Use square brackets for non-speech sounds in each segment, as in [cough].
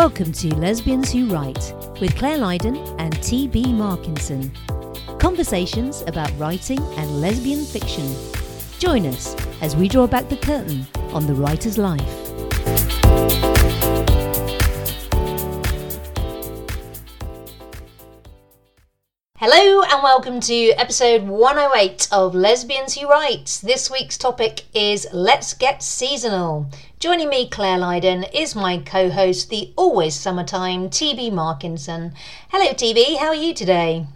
Welcome to Lesbians Who Write with Claire Lydon and T.B. Markinson. Conversations about writing and lesbian fiction. Join us as we draw back the curtain on the writer's life. Hello and welcome to episode 108 of Lesbians Who Write. This week's topic is Let's Get Seasonal. Joining me, Claire Lydon, is my co host, the always summertime TB Markinson. Hello, TB, how are you today?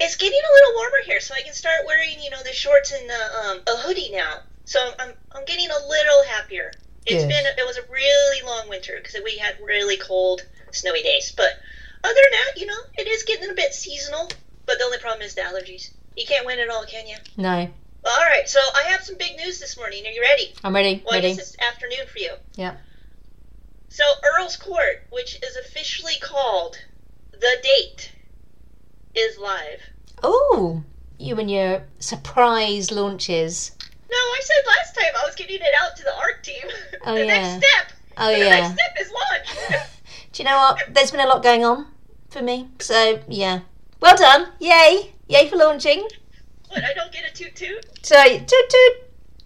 It's getting a little warmer here, so I can start wearing, you know, the shorts and the, um, a hoodie now. So I'm, I'm getting a little happier. It's Good. been it was a really long winter because we had really cold, snowy days. But other than that, you know, it is getting a bit seasonal. But the only problem is the allergies. You can't win it all, can you? No, All right, so I have some big news this morning. Are you ready? I'm ready. Well, I ready. guess it's afternoon for you. Yeah. So Earl's Court, which is officially called The Date, is live. Oh, you and your surprise launches. No, I said last time I was getting it out to the art team. [laughs] Oh, oh, the yeah. next step. Oh, the yeah. The next step is launch. [laughs] [laughs] Do you know what? There's been a lot going on for me. So, yeah. Well done. Yay. Yay for launching. What, I don't get a toot toot? So, toot toot.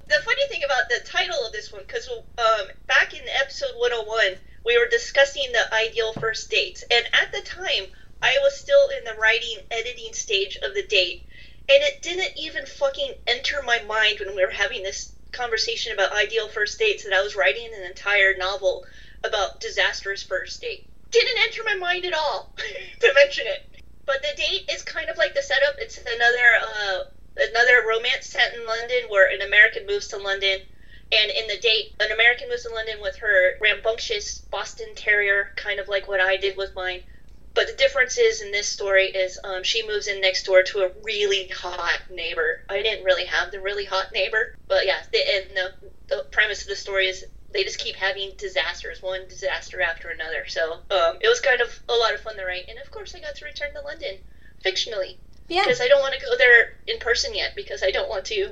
The funny thing about the title of this one, because um, back in episode 101, we were discussing the ideal first dates. And at the time, I was still in the writing, editing stage of the date. And it didn't even fucking enter my mind when we were having this conversation about ideal first dates that I was writing an entire novel about disastrous first date. Didn't enter my mind at all [laughs] to mention it. But the date is kind of like the setup. It's another uh, another romance set in London where an American moves to London, and in the date, an American moves to London with her rambunctious Boston Terrier, kind of like what I did with mine. But the difference is in this story is um, she moves in next door to a really hot neighbor. I didn't really have the really hot neighbor, but yeah, the, and the, the premise of the story is they just keep having disasters, one disaster after another. So um, it was kind of a lot of fun to write, and of course I got to return to London fictionally Yeah. because I don't want to go there in person yet because I don't want to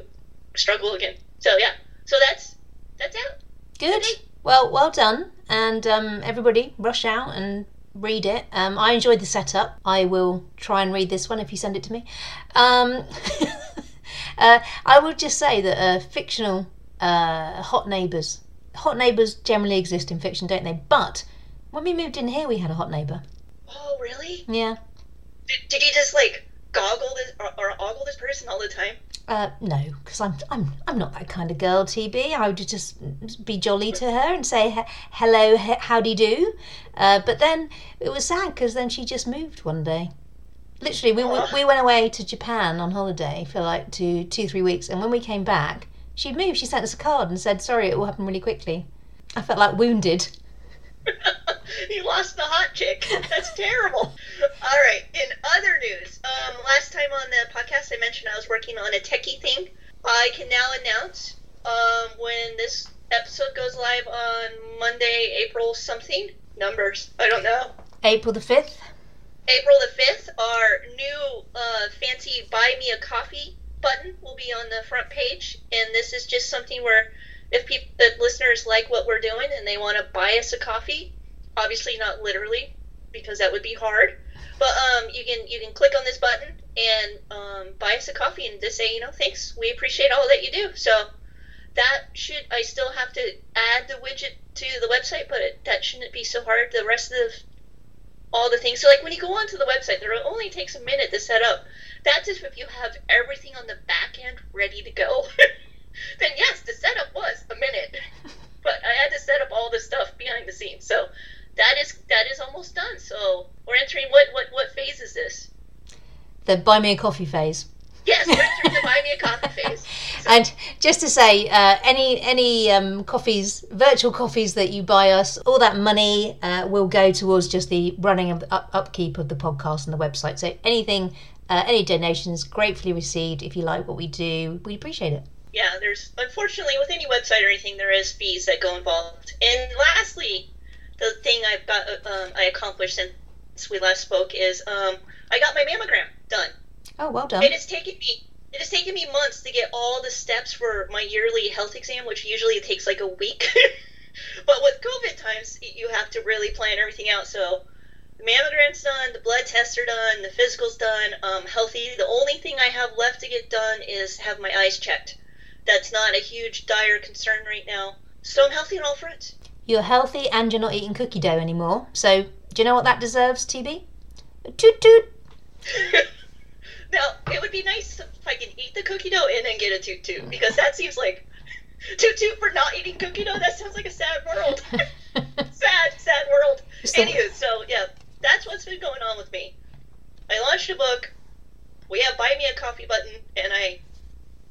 struggle again. So yeah, so that's that's it. Good. Well, well done. And um, everybody, rush out and read it. Um, I enjoyed the setup. I will try and read this one if you send it to me. Um, [laughs] uh, I will just say that uh, fictional uh, hot neighbours, hot neighbours generally exist in fiction, don't they? But when we moved in here, we had a hot neighbour. Oh really? Yeah. Did, did you just like goggle this or, or ogle this person all the time? Uh, no, because I'm I'm I'm not that kind of girl. TB, I would just be jolly to her and say hello, he- howdy do. You do? Uh, but then it was sad because then she just moved one day. Literally, we, we we went away to Japan on holiday for like two two three weeks, and when we came back, she'd moved. She sent us a card and said, "Sorry, it all happened really quickly." I felt like wounded. [laughs] you lost the hot chick. That's terrible. All right. In other news, um, last time on the podcast, I mentioned I was working on a techie thing. I can now announce um, when this episode goes live on Monday, April something numbers. I don't know. April the fifth. April the 5th, our new uh, fancy Buy Me a Coffee button will be on the front page. And this is just something where if people, if listeners like what we're doing and they want to buy us a coffee, obviously not literally, because that would be hard. But um, you can you can click on this button and um, buy us a coffee and just say, you know, thanks, we appreciate all that you do. So that should I still have to add the widget to the website, but it, that shouldn't be so hard. The rest of all the things. So like when you go onto the website, there only takes a minute to set up. That's if if you have everything on the back end ready to go. [laughs] then yes, the setup was a minute. [laughs] But I had to set up all the stuff behind the scenes. So that is that is almost done. So we're entering what what what phase is this? The buy me a coffee phase. Yes, we're entering the buy me a coffee [laughs] phase. And just to say, uh, any any um, coffees, virtual coffees that you buy us, all that money uh, will go towards just the running of up, upkeep of the podcast and the website. So anything, uh, any donations, gratefully received. If you like what we do, we appreciate it. yeah, there's unfortunately with any website or anything, there is fees that go involved. And lastly, the thing I've got um, I accomplished since we last spoke is um, I got my mammogram done. Oh, well done. It has taken me it has taken me months to get all the steps for my yearly health exam, which usually takes like a week. [laughs] but with COVID times, you have to really plan everything out. So mammogram's done, the blood tests are done, the physical's done. Um, healthy. The only thing I have left to get done is have my eyes checked. That's not a huge dire concern right now. So I'm healthy on all fronts. You're healthy and you're not eating cookie dough anymore. So, do you know what that deserves, TB? Toot toot. [laughs] now, it would be nice if I can eat the cookie dough and then get a toot toot because that seems like [laughs] toot toot for not eating cookie dough. That sounds like a sad world. [laughs] sad, sad world. Anywho, so yeah, that's what's been going on with me. I launched a book. We have buy me a coffee button, and I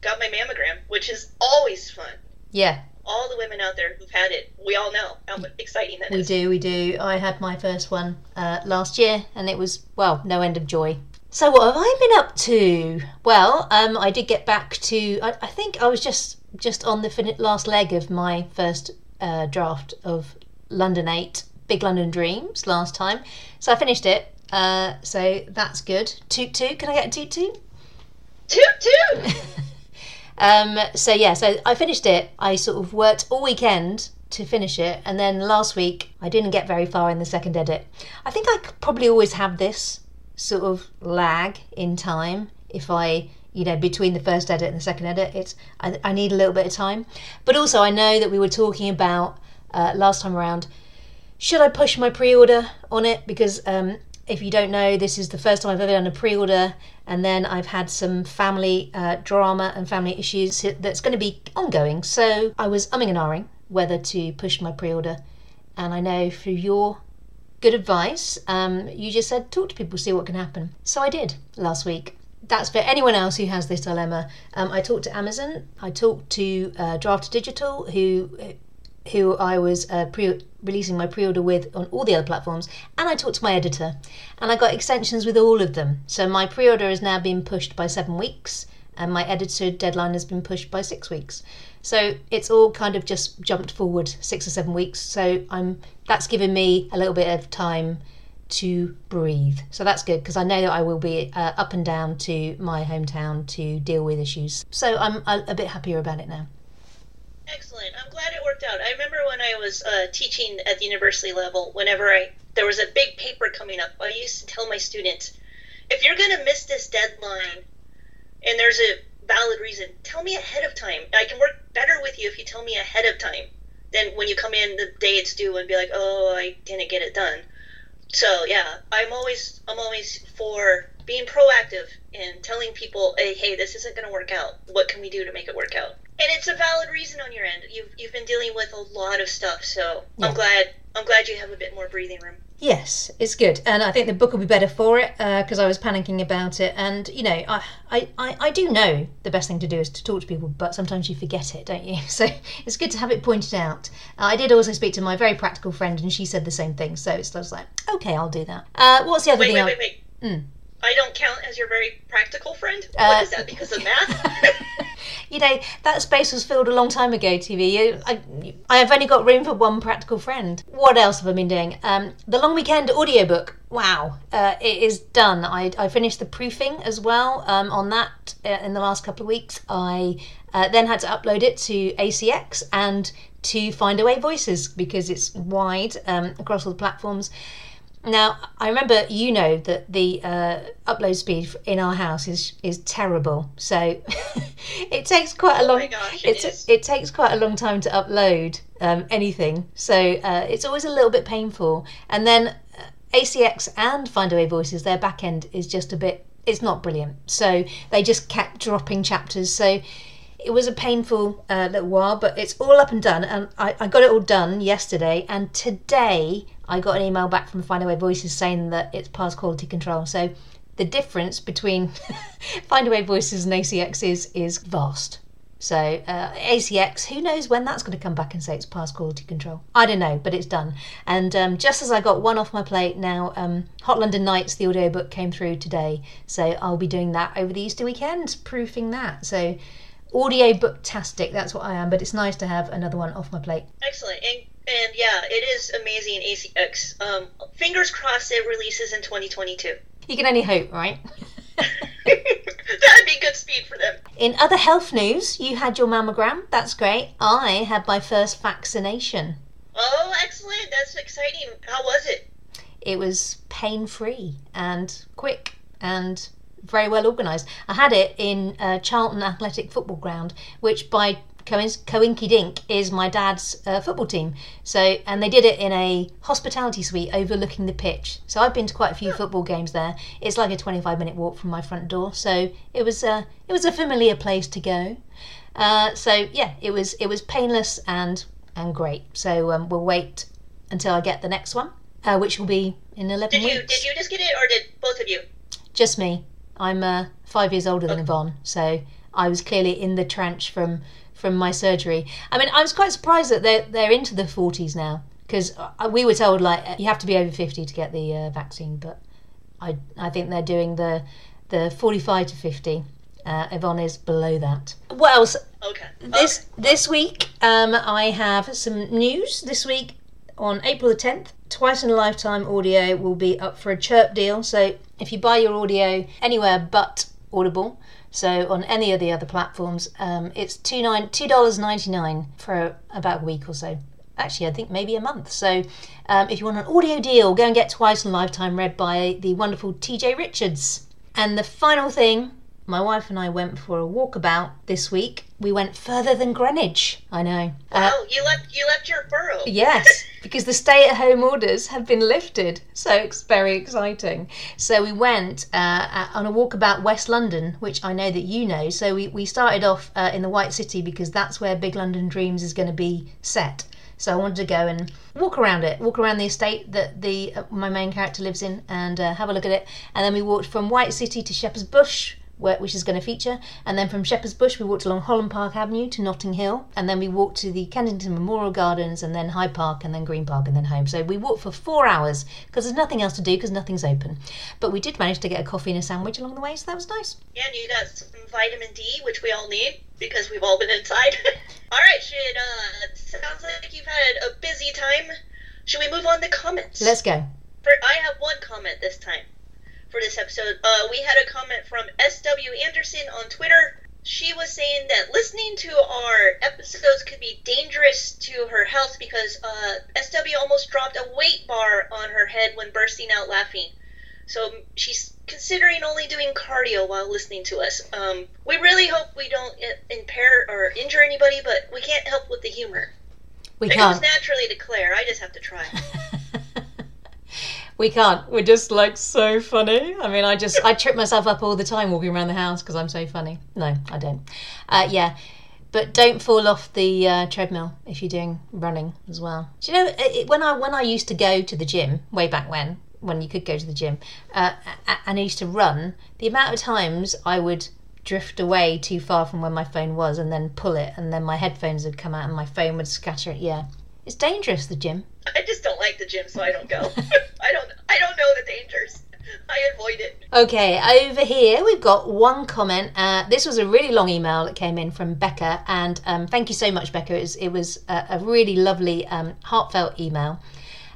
got my mammogram, which is always fun. Yeah, All the women out there who've had it, we all know how exciting that is. we do, we do. I had my first one uh, last year and it was, well, no end of joy. So, what have I been up to? Well, um, I did get back to, I, I think I was just just on the fin- last leg of my first uh, draft of London 8, Big London Dreams last time. So, I finished it. Uh, so, that's good. Toot toot. Can I get a toot toot? Toot toot. [laughs] Um, so yeah, so I finished it. I sort of worked all weekend to finish it, and then last week I didn't get very far in the second edit. I think I could probably always have this sort of lag in time if I, you know, between the first edit and the second edit. It's I, I need a little bit of time, but also I know that we were talking about uh, last time around. Should I push my pre-order on it because um, if you don't know, this is the first time I've ever done a pre order, and then I've had some family uh, drama and family issues that's going to be ongoing. So I was umming and ahhing whether to push my pre order. And I know through your good advice, um, you just said talk to people, see what can happen. So I did last week. That's for anyone else who has this dilemma. Um, I talked to Amazon, I talked to uh, Draft2Digital, who who I was uh, pre- releasing my pre-order with on all the other platforms, and I talked to my editor, and I got extensions with all of them. So my pre-order has now been pushed by seven weeks, and my editor deadline has been pushed by six weeks. So it's all kind of just jumped forward six or seven weeks. So I'm that's given me a little bit of time to breathe. So that's good because I know that I will be uh, up and down to my hometown to deal with issues. So I'm a, a bit happier about it now. Excellent. I'm glad it worked out. I remember when I was uh, teaching at the university level, whenever I there was a big paper coming up, I used to tell my students, if you're going to miss this deadline and there's a valid reason, tell me ahead of time. I can work better with you if you tell me ahead of time than when you come in the day it's due and be like, "Oh, I didn't get it done." So, yeah, I'm always I'm always for being proactive and telling people, "Hey, hey, this isn't going to work out. What can we do to make it work out?" And it's a valid reason on your end. You've you've been dealing with a lot of stuff, so Yeah. I'm glad I'm glad you have a bit more breathing room. Yes, it's good, and I think the book will be better for it because I was panicking about it. And you know, I, I, I, I do know the best thing to do is to talk to people, but sometimes you forget it, don't you? [laughs] So it's good to have it pointed out. Uh, I did also speak to my very practical friend, and she said the same thing. So it's just like, okay, I'll do that. Uh, what's the other Wait, thing? wait, I- wait, wait. Mm. I don't count as your very practical friend. Uh, what is that? Because of math? [laughs] you know that space was filled a long time ago TB You- I, I have only got room for one practical friend. What else have i been doing? Um, the long weekend audiobook. Wow. Uh, it is done. I, I finished the proofing as well um, on that uh, in the last couple of weeks. I uh, then had to upload it to ACX and to Findaway Voices because it's wide um, across all the platforms now, I remember you know that the uh, upload speed in our house is is terrible. So [laughs] it takes quite a Oh long. my gosh, it it's is. it takes quite a long time to upload um, anything. So uh, it's always a little bit painful. And then uh, ACX and Findaway Voices, their back end is just a bit. It's not brilliant. So they just kept dropping chapters. So it was a painful uh, little while, but it's all up and done. And I, I got it all done yesterday. And today I got an email back from Findaway Voices saying that it's past quality control. So the difference between [laughs] Findaway Voices and ACX is, is vast. So uh, ACX, who knows when that's going to come back and say it's past quality control? I don't know, but it's done. And um, just as I got one off my plate now, um, Hot London Nights, the audiobook came through today. So I'll be doing that over the Easter weekend, proofing that. So audio booktastic, that's what I am. But it's nice to have another one off my plate. Excellent. And, and yeah, it is amazing, ACX. Um, fingers crossed it releases in 2022. You can only hope, right? [laughs] [laughs] That'd be good speed for them. In other health news, you had your mammogram. That's great. I had my first vaccination. Oh, excellent! That's exciting. How was it? It was pain free and quick and very well organised. I had it in uh, Charlton Athletic Football Ground, which by Coinky Dink is my dad's uh, football team. So, and they did it in a hospitality suite overlooking the pitch. So I've been to quite a few football games there. It's like a 25 minute walk from my front door. So it was a it was a familiar place to go. Uh, so yeah, it was it was painless and and great. So um, we'll wait until I get the next one, uh, which will be in 11 Did you weeks. did you just get it, or did both of you? Just me. I'm uh, five years older than Yvonne, so I was clearly in the trench from from my surgery. I mean, I was quite surprised that they're they're into the 40s now because we were told like you have to be over 50 to get the uh, vaccine, but I I think they're doing the the 45 to 50. Uh, Yvonne is below that. What else? Okay. This this week, um, I have some news. This week, on April the tenth, Twice in a Lifetime Audio will be up for a chirp deal. So if you buy your audio anywhere but Audible, so on any of the other platforms, um, it's two nine two dollars ninety nine for about a week or so. Actually, I think maybe a month. So um, if you want an audio deal, go and get Twice in a Lifetime read by the wonderful T.J. Richards. And the final thing my wife and I went for a walkabout this week. We went further than Greenwich. I know. Wow, uh, you left you left your borough. Yes, [laughs] because the stay-at-home orders have been lifted. So it's very exciting. So we went uh, on a walkabout West London, which I know that you know. So we we started off uh, in the White City because that's where Big London Dreams is going to be set. So I wanted to go and walk around it, walk around the estate that the uh, my main character lives in, and uh, have a look at it. And then we walked from White City to Shepherd's Bush, which is going to feature. And then from Shepherd's Bush, we walked along Holland Park Avenue to Notting Hill. And then we walked to the Kensington Memorial Gardens and then Hyde Park and then Green Park and then home. So we walked for four hours because there's nothing else to do because nothing's open. But we did manage to get a coffee and a sandwich along the way, so that was nice. Yeah, and you got some vitamin D, which we all need because we've all been inside. [laughs] all right, Shit. Uh, sounds like you've had a busy time. Should we move on to comments? Let's go. For, I have one comment this time for this episode. Uh, we had a comment from S.W. Anderson on Twitter. She was saying that listening to our episodes could be dangerous to her health because uh, SW almost dropped a weight bar on her head when bursting out laughing. So she's considering only doing cardio while listening to us. Um, we really hope we don't impair or injure anybody, but we can't help with the humor. We it can't. comes naturally to Claire. I just have to try. [laughs] we can't. We're just like so funny. I mean, I just I trip myself up all the time walking around the house because I'm so funny. No, I don't. Uh, yeah, but don't fall off the uh, treadmill if you're doing running as well. Do you know it, when I when I used to go to the gym way back when when you could go to the gym uh, and I used to run, the amount of times I would drift away too far from where my phone was and then pull it and then my headphones would come out and my phone would scatter it. Yeah, it's dangerous the gym. I just don't like the gym, so I don't go. [laughs] I don't. I don't know the dangers. I avoid it. Okay, over here we've got one comment. Uh, this was a really long email that came in from Becca, and um, thank you so much, Becca. It was, it was a, a really lovely, um, heartfelt email.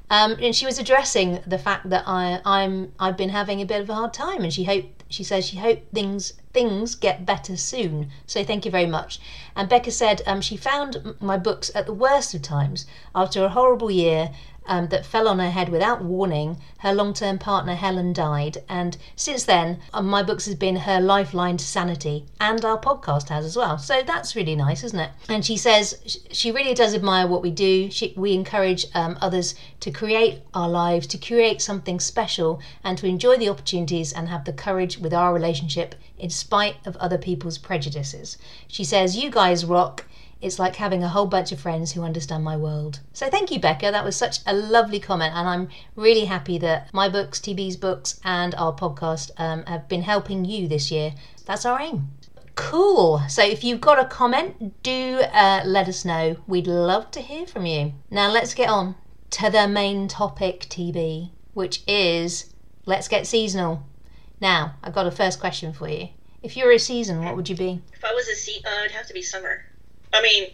Um, and she was addressing the fact that I, I'm I've been having a bit of a hard time, and she hoped she says she hoped things things get better soon. So thank you very much. And Becca said um, she found my books at the worst of times after a horrible year um, that fell on her head without warning. Her long term partner Helen died, and since then, um, my books has been her lifeline to sanity, and our podcast has as well. So that's really nice, isn't it? And she says she really does admire what we do. She, we encourage um, others to create our lives, to create something special, and to enjoy the opportunities and have the courage with our relationship in spite of other people's prejudices. She says, You guys rock. It's like having a whole bunch of friends who understand my world. So thank you, Becca. That was such a lovely comment, and I'm really happy that my books, TB's books, and our podcast um, have been helping you this year. That's our aim. Cool. So if you've got a comment, do uh, let us know. We'd love to hear from you. Now let's get on to the main topic, TB, which is let's get seasonal. Now, I've got a first question for you. If you were a season, what would you be? If I was a season, uh, it'd have to be summer. I mean,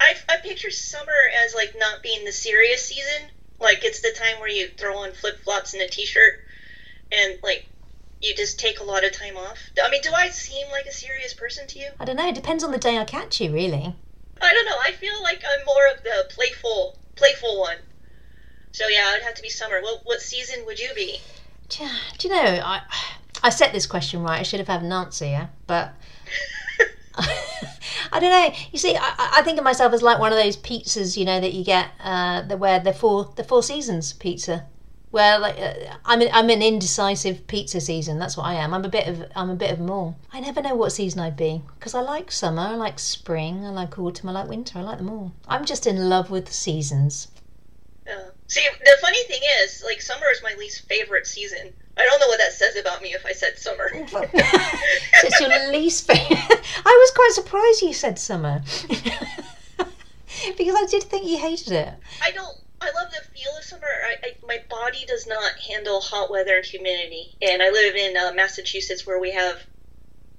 I, I picture summer as like not being the serious season. Like it's the time where you throw on flip flops and a t shirt, and like you just take a lot of time off. I mean, do I seem like a serious person to you? I don't know. It depends on the day I catch you, really. I don't know. I feel like I'm more of the playful playful one. So yeah, it'd have to be summer. What what season would you be? Do you know, I I set this question right. I should have had an answer, yeah, but I don't know. You see, I, I think of myself as like one of those pizzas, you know, that you get uh, the where the four the Four Seasons pizza. Where like uh, I'm an, I'm an indecisive pizza season. That's what I am. I'm a bit of I'm a bit of all. I never know what season I'd be because I like summer, I like spring, I like autumn, I like winter. I like them all. I'm just in love with the seasons. Yeah. See, the funny thing is, like summer is my least favorite season. I don't know what that says about me if I said summer. [laughs] it's your least favorite. [laughs] I was quite surprised you said summer [laughs] because I did think you hated it. I don't. I love the feel of summer. I, I, my body does not handle hot weather and humidity, and I live in uh, Massachusetts where we have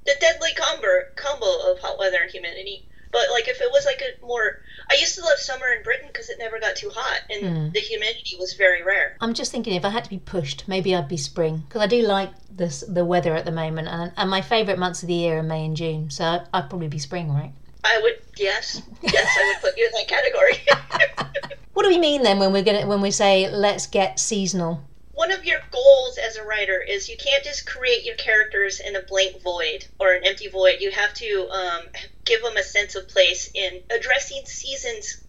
the deadly combo combo of hot weather and humidity. But like if it was like a more, I used to love summer in Britain because it never got too hot and Mm. the humidity was very rare. I'm just thinking if I had to be pushed, maybe I'd be spring because I do like this the weather at the moment, and, and my favourite months of the year are May and June. So I'd probably be spring, right? I would yes, yes, I would put you in that category. [laughs] What do we mean then when we're gonna when we say let's get seasonal? One of your goals as a writer is you can't just create your characters in a blank void or an empty void. You have to um, give them a sense of place. In addressing seasons,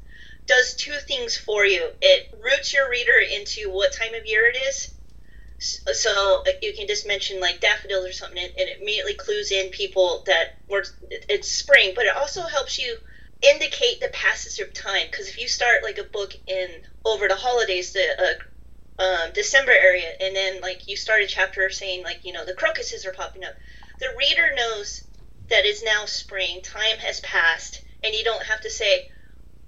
does two things for you. It roots your reader into what time of year it is. So you can just mention like daffodils or something, and it immediately clues in people that it's spring. But it also helps you indicate the passage of time because if you start like a book in over the holidays, the uh, um, December area, and then like you start a chapter saying like you know the crocuses are popping up, the reader knows that it's now spring, time has passed, and you don't have to say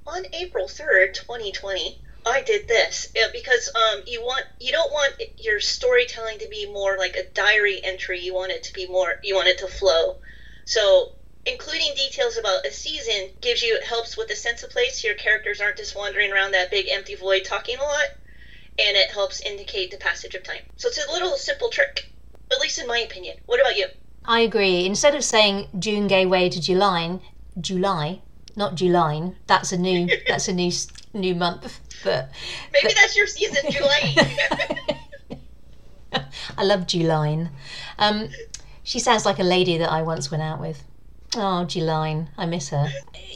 on April third, twenty twenty. I did this Yeah, because um, you want you don't want your storytelling to be more like a diary entry. You want it to be more you want it to flow. So including details about a season gives you helps with a sense of place. Your characters aren't just wandering around that big empty void talking a lot and it helps indicate the passage of time. So it's a little simple trick, at least in my opinion. What about you? I agree. Instead of saying June gave way to July, July, not July. That's a new [laughs] that's a new new month. But Maybe that's your season, July. [laughs] I love Juline. Um, she sounds like a lady that I once went out with. Oh, Juline, I miss her.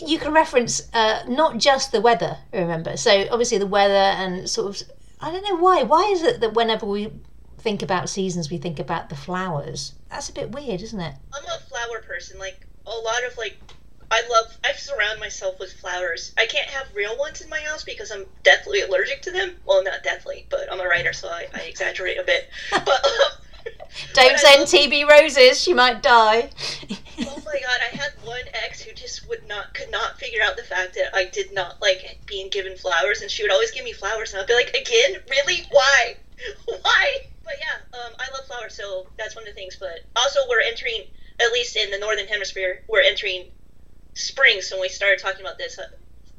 You can reference uh, not just the weather, remember. So obviously the weather and sort of I don't know why. Why is it that whenever we think about seasons, we think about the flowers? That's a bit weird, isn't it? I'm a flower person. Like a lot of like, I love. I surround myself with flowers. I can't have real ones in my house because I'm deathly allergic to them. Well, not deathly, but I'm a writer, so I, I exaggerate a bit. [laughs] But um, [laughs] Don't send TB roses; she might die. oh my god, I had one ex who just would not, could not figure out the fact that I did not like being given flowers, and she would always give me flowers, and I'd be like, again, really? Why? [laughs] Why? But yeah, um, I love flowers, so that's one of the things. But also, we're entering, at least in the northern hemisphere, we're entering spring. So when we started talking about this, uh,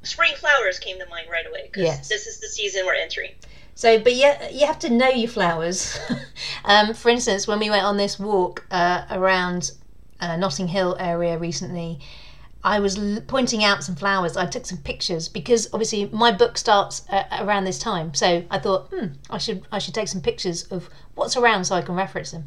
spring flowers came to mind right away because Yes. this is the season we're entering. So, but you, you have to know your flowers. [laughs] um, for instance, when we went on this walk uh, around uh, Notting Hill area recently, I was l- pointing out some flowers. I took some pictures because obviously my book starts uh, around this time. So I thought, hmm, I should I should take some pictures of what's around so I can reference them.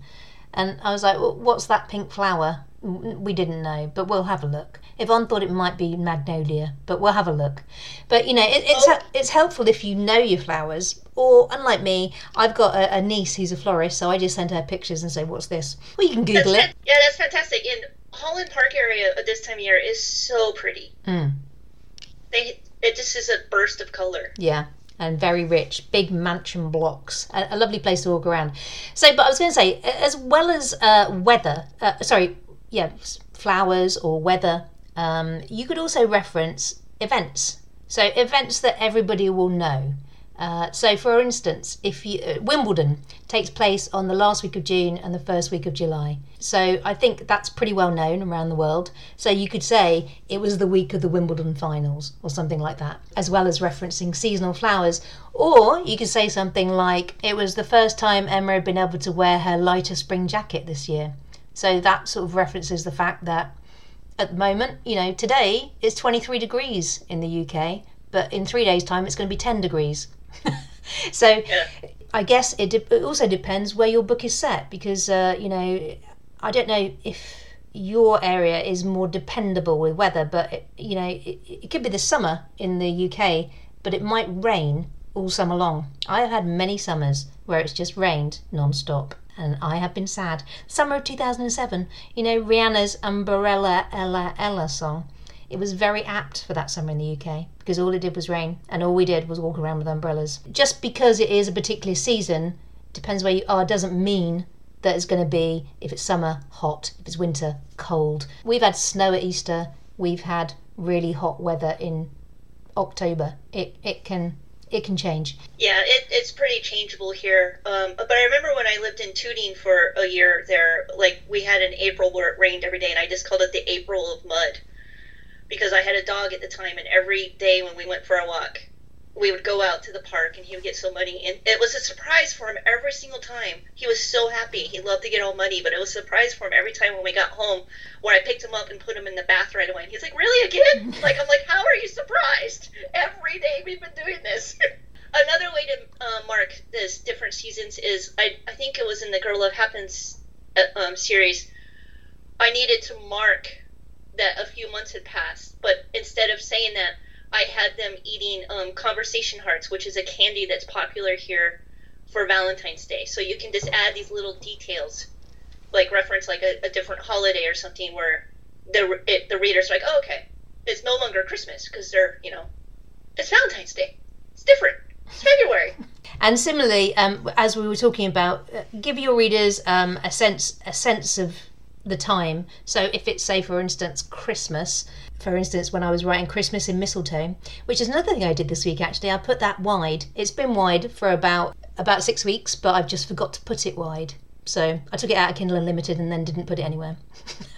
And I was like, well, what's that pink flower? We didn't know, but we'll have a look. Yvonne thought it might be magnolia, but we'll have a look. But you know, it, it's Oh. it's helpful if you know your flowers. Or unlike me, I've got a, a niece who's a florist, so I just send her pictures and say, "What's this?" Well, you can That's Google it. yeah, that's fantastic. And Holland Park area at this time of year is so pretty. Mm, They it just is a burst of color. yeah, and very rich, big mansion blocks, a, a lovely place to walk around. So, but I was going to say, as well as uh, weather, uh, sorry, yeah, flowers or weather, um, you could also reference events. So events that everybody will know. Uh, so, for instance, if you, uh, Wimbledon takes place on the last week of June and the first week of July, so I think that's pretty well known around the world. So you could say it was the week of the Wimbledon finals or something like that, as well as referencing seasonal flowers. Or you could say something like it was the first time Emma had been able to wear her lighter spring jacket this year. So that sort of references the fact that at the moment, you know, today it's 23 degrees in the UK, but in three days' time, it's going to be 10 degrees. [laughs] so Yeah. I guess it, de- it also depends where your book is set because, uh, you know, I don't know if your area is more dependable with weather, but, it, you know, it, it could be the summer in the UK, but it might rain all summer long. I've had many summers where it's just rained non stop. And I have been sad. Summer of 2007, you know, Rihanna's Umbrella Ella Ella song. It was very apt for that summer in the UK because all it did was rain and all we did was walk around with umbrellas. Just because it is a particular season, depends where you are, doesn't mean that it's going to be, if it's summer, hot, if it's winter, cold. We've had snow at Easter, we've had really hot weather in October. It, it can it can change. Yeah, it, it's pretty changeable here. Um, but I remember when I lived in Tooting for a year there, like we had an April where it rained every day, and I just called it the April of mud because I had a dog at the time, and every day when we went for a walk, we would go out to the park, and he would get so money and it was a surprise for him every single time. He was so happy. He loved to get all money but it was a surprise for him every time when we got home, where I picked him up and put him in the bath right away. And he's like, "Really again?" [laughs] like I'm like, "How are you surprised? Every day we've been doing this." [laughs] Another way to uh, mark this different seasons is I, I think it was in the Girl Love Happens uh, um, series. I needed to mark that a few months had passed, but instead of saying that, I had them eating um, conversation hearts, which is a candy that's popular here for Valentine's Day. So you can just add these little details, like reference like a, a different holiday or something, where the it, the readers are like, oh, okay, it's no longer Christmas because they're you know, it's Valentine's Day. It's different. It's February. [laughs] And similarly, um, as we were talking about, uh, give your readers um, a sense a sense of the time. So if it's say, for instance, Christmas. For instance, when I was writing Christmas in Mistletoe, which is another thing I did this week actually, I put that wide. It's been wide for about about six weeks, but I've just forgot to put it wide. So I took it out of Kindle Unlimited and then didn't put it anywhere. [laughs]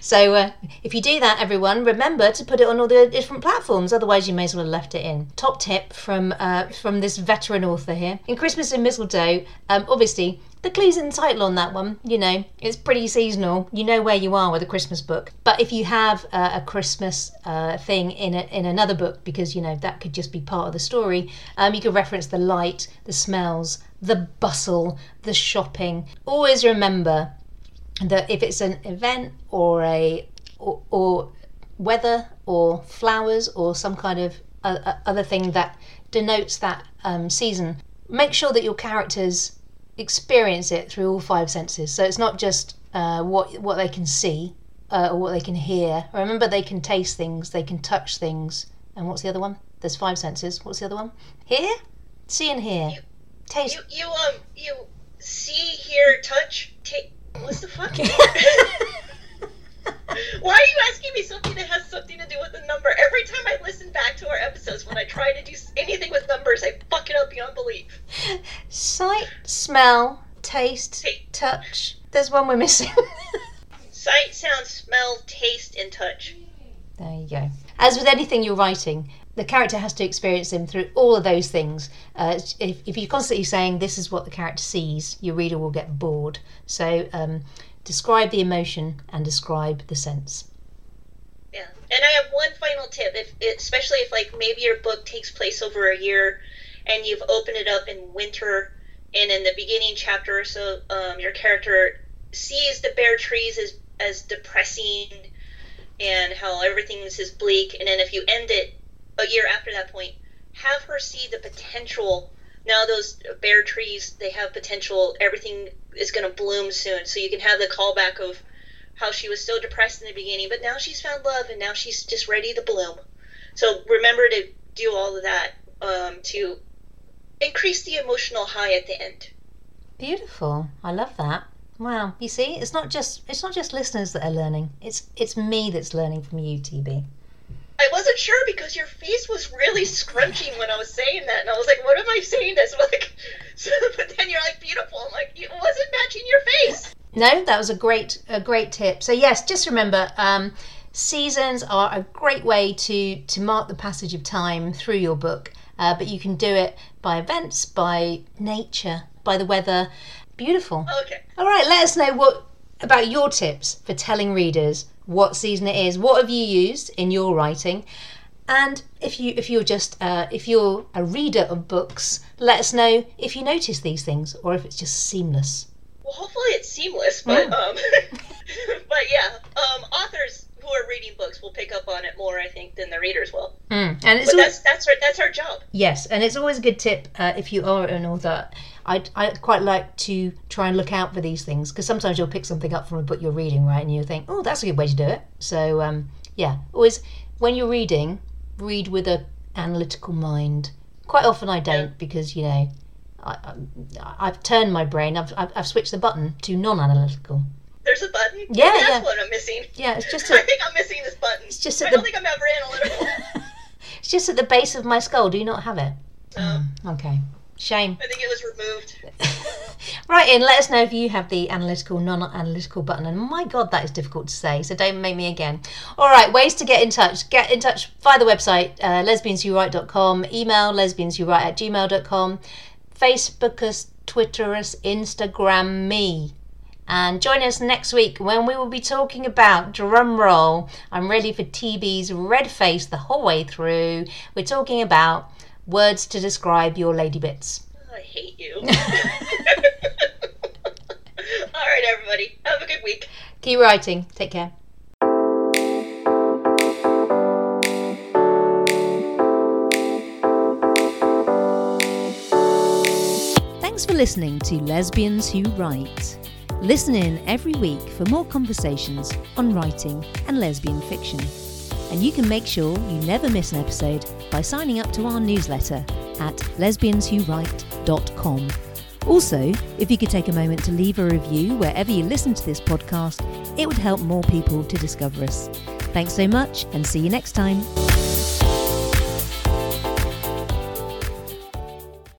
So uh, if you do that, everyone, remember to put it on all the different platforms. Otherwise, you may as well have left it in. Top tip from uh, from this veteran author here in Christmas in Mistletoe. Um, obviously, the clues in the title on that one. You know, it's pretty seasonal. You know where you are with a Christmas book. But if you have uh, a Christmas uh, thing in a, in another book, because you know that could just be part of the story, um, you could reference the light, the smells, the bustle, the shopping. Always remember that if it's an event or a or, or weather or flowers or some kind of uh, uh, other thing that denotes that um, season, make sure that your characters experience it through all five senses. So it's not just uh, what what they can see uh, or what they can hear. Remember, they can taste things, they can touch things, and what's the other one? There's five senses. What's the other one? Hear, see, and hear. Taste. You you um you see, hear, touch, take. What's the fuck? [laughs] [laughs] Why are you asking me something that has something to do with a number? Every time I listen back to our episodes, when I try to do anything with numbers, I fuck it up beyond belief. Sight, smell, taste, touch. There's one we're missing. [laughs] Sight, sound, smell, taste, and touch. There you go. As with anything you're writing, the character has to experience them through all of those things. Uh, if, if you're constantly saying this is what the character sees, your reader will get bored. So um, describe the emotion and describe the sense. Yeah, and I have one final tip. If especially if like maybe your book takes place over a year, and you've opened it up in winter, and in the beginning chapter or so, um, your character sees the bare trees as as depressing, and how everything is bleak, and then if you end it a year after that point, have her see the potential. Now those bare trees, they have potential. Everything is going to bloom soon, so you can have the callback of how she was so depressed in the beginning, but now she's found love and now she's just ready to bloom. So remember to do all of that um, to increase the emotional high at the end. Beautiful. I love that. Wow. You see, it's not just it's not just listeners that are learning. It's it's me that's learning from you, TB. I wasn't sure because your face was really scrunching when I was saying that, and I was like, "What am I saying this?" Like, [laughs] so, but then you're like, "Beautiful." I'm like, "It wasn't matching your face." No, that was a great a great tip. So yes, just remember, um, seasons are a great way to to mark the passage of time through your book. Uh, but you can do it by events, by nature, by the weather. Beautiful. Okay. All right, let us know what about your tips for telling readers what season it is. What have you used in your writing? And if you if you're just uh, if you're a reader of books, let us know if you notice these things or if it's just seamless. Well, hopefully it's seamless, but um, [laughs] but yeah, um, authors who are reading books will pick up on it more, I think, than the readers will. Mm. And it's But al- that's that's our that's our job. yes, and it's always a good tip uh, if you are an author. I I quite like to try and look out for these things because sometimes you'll pick something up from a book you're reading, right, and you think, oh, that's a good way to do it. So um, yeah, always when you're reading, read with a analytical mind. Quite often I don't because you know. I, I, I've turned my brain. I've, I've, I've switched the button to non-analytical. There's a button. Yeah, Maybe that's yeah. what I'm missing. Yeah, it's just [laughs] I a, think I'm missing this button. it's just I at don't the think I'm ever analytical. [laughs] it's just at the base of my skull. Do you not have it? Um, Okay, shame. I think it was removed. [laughs] Right in, let us know if you have the analytical, non-analytical button. And my God, that is difficult to say. So don't make me again. All right, ways to get in touch. Get in touch via the website, uh, lesbianswhowrite.com, email lesbianswhowrite at gmail.com, Facebook us, Twitter us, Instagram me. And join us next week when we will be talking about drum roll. I'm ready for TB's red face the whole way through. We're talking about words to describe your lady bits. I hate you. [laughs] [laughs] All right, everybody. Have a good week. Keep writing. Take care. Thanks for listening to Lesbians Who Write. Listen in every week for more conversations on writing and lesbian fiction. And you can make sure you never miss an episode by signing up to our newsletter at lesbianswhowrite.com. Also, if you could take a moment to leave a review wherever you listen to this podcast, it would help more people to discover us. Thanks so much and see you next time.